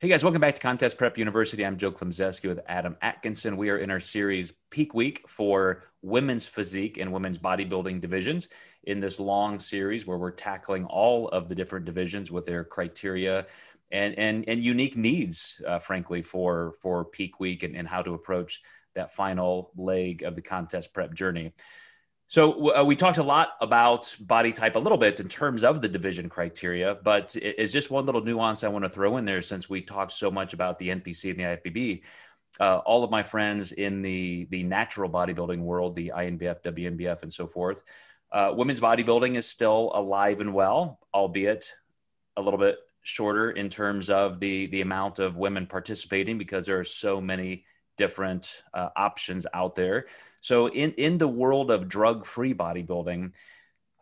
Hey guys, welcome back to Contest Prep University. I'm Joe Klemczewski with Adam Atkinson. We are in our series Peak Week for women's physique and women's bodybuilding divisions in this long series where we're tackling all of the different divisions with their criteria and and, and unique needs, uh, frankly, for for Peak Week and, and how to approach that final leg of the contest prep journey. So uh, we talked a lot about body type a little bit in terms of the division criteria, but it's just one little nuance I want to throw in there since we talked so much about the NPC and the IFBB. Uh, all of my friends in the the natural bodybuilding world, the INBF, WNBF, and so forth, uh, women's bodybuilding is still alive and well, albeit a little bit shorter in terms of the the amount of women participating because there are so many different uh, options out there. So in in the world of drug free bodybuilding.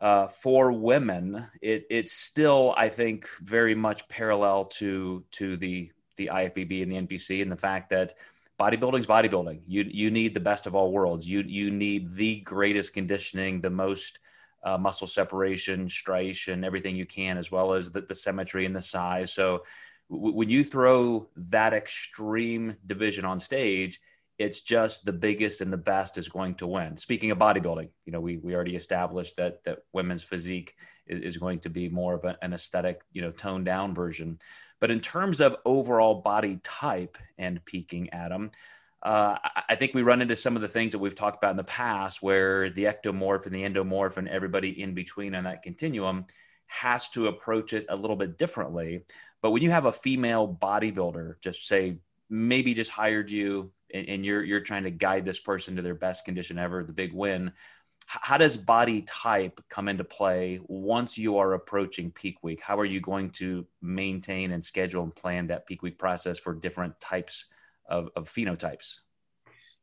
Uh, for women, it, it's still, I think, very much parallel to to the the IFBB and the NPC, and the fact that bodybuilding is bodybuilding. You you need the best of all worlds. You you need the greatest conditioning, the most uh, muscle separation, striation, everything you can, as well as the, the symmetry and the size. So when you throw that extreme division on stage, it's just the biggest and the best is going to win. Speaking of bodybuilding, you know, we, we already established that, that women's physique is, is going to be more of a, an aesthetic, you know, toned down version. But in terms of overall body type and peaking, Adam, uh, I think we run into some of the things that we've talked about in the past where the ectomorph and the endomorph and everybody in between on that continuum has to approach it a little bit differently. But when you have a female bodybuilder, just say maybe just hired you and, and you're you're trying to guide this person to their best condition ever, the big win. How does body type come into play once you are approaching peak week? How are you going to maintain and schedule and plan that peak week process for different types of, of phenotypes?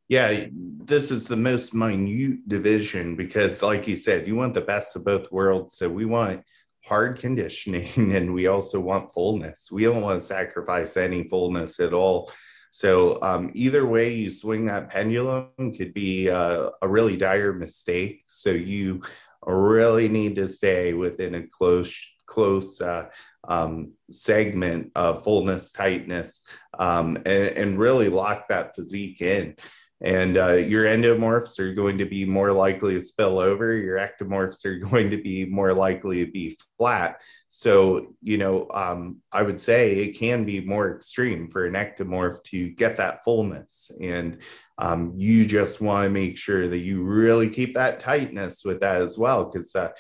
Yeah, this is the most minute division because, like you said, you want the best of both worlds. So we want hard conditioning and we also want fullness. We don't want to sacrifice any fullness at all. So um, either way you swing that pendulum could be uh, a really dire mistake. So you really need to stay within a close close uh, um, segment of fullness, tightness, um, and, and, really lock that physique in. And uh, your endomorphs are going to be more likely to spill over. Your ectomorphs are going to be more likely to be flat. So, you know, um, I would say it can be more extreme for an ectomorph to get that fullness. And um, you just want to make sure that you really keep that tightness with that as well, because uh,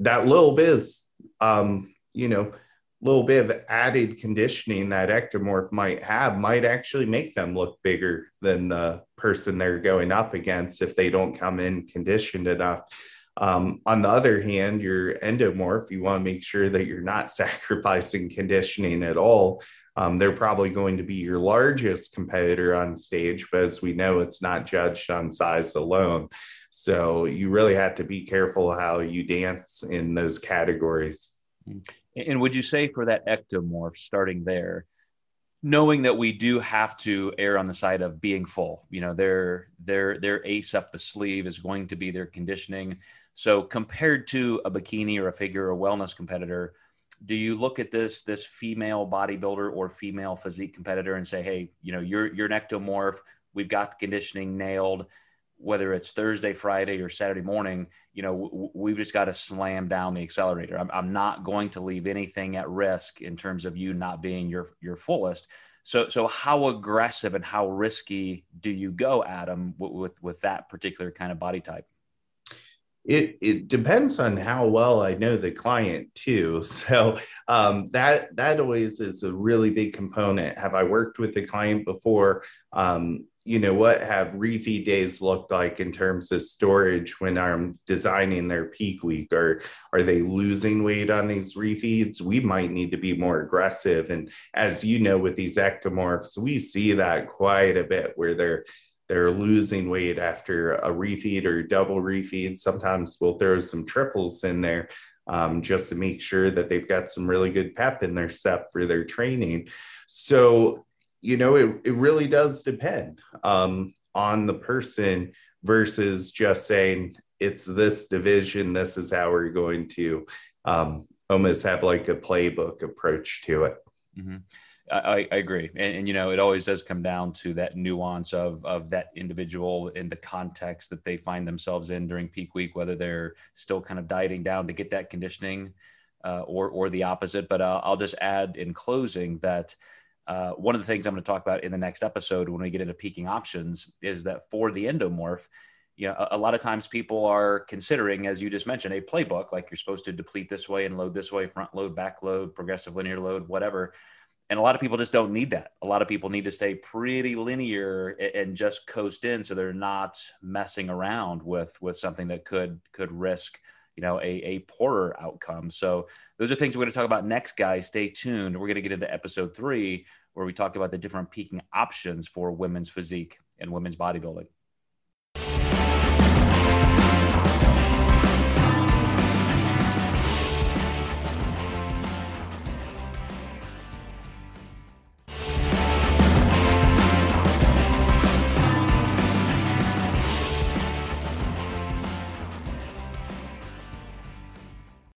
that little bit is, um, you know, little bit of added conditioning that ectomorph might have might actually make them look bigger than the person they're going up against if they don't come in conditioned enough. Um, on the other hand, your endomorph, you want to make sure that you're not sacrificing conditioning at all. Um, they're probably going to be your largest competitor on stage, but as we know, it's not judged on size alone. So you really have to be careful how you dance in those categories. Mm-hmm. And would you say for that ectomorph, starting there, knowing that we do have to err on the side of being full, you know, their their their ace up the sleeve is going to be their conditioning. So compared to a bikini or a figure or wellness competitor, do you look at this this female bodybuilder or female physique competitor and say, hey, you know, you're you're an ectomorph. We've got the conditioning nailed whether it's Thursday, Friday, or Saturday morning, you know, w- we've just got to slam down the accelerator. I'm, I'm not going to leave anything at risk in terms of you not being your your fullest. So, so how aggressive and how risky do you go, Adam, w- with with that particular kind of body type? It, it depends on how well I know the client too. So um, that that always is a really big component. Have I worked with the client before? Um, you know what have refeed days looked like in terms of storage when I'm designing their peak week? Or are they losing weight on these refeeds? We might need to be more aggressive. And as you know with these ectomorphs we see that quite a bit where they're they're losing weight after a refeed or double refeed. Sometimes we'll throw some triples in there um, just to make sure that they've got some really good pep in their step for their training. So you know, it, it really does depend um, on the person versus just saying it's this division, this is how we're going to um, almost have like a playbook approach to it. Mm-hmm. I, I agree, and, and, you know, it always does come down to that nuance of of that individual in the context that they find themselves in during peak week, whether they're still kind of dieting down to get that conditioning, uh, or or the opposite. But uh, I'll just add in closing that. Uh, one of the things I'm going to talk about in the next episode when we get into peaking options is that for the endomorph, you know, a, a, lot of times people are considering, as you just mentioned, a playbook like you're supposed to deplete this way and load this way, front load, back load, progressive linear load, whatever and a lot of people just don't need that. A lot of people need to stay pretty linear and just coast in, so they're not messing around with with something that could could risk you know a, a poorer outcome. So those are things we're going to talk about next, guys. Stay tuned. We're going to get into episode three where we talk about the different peaking options for women's physique and women's bodybuilding.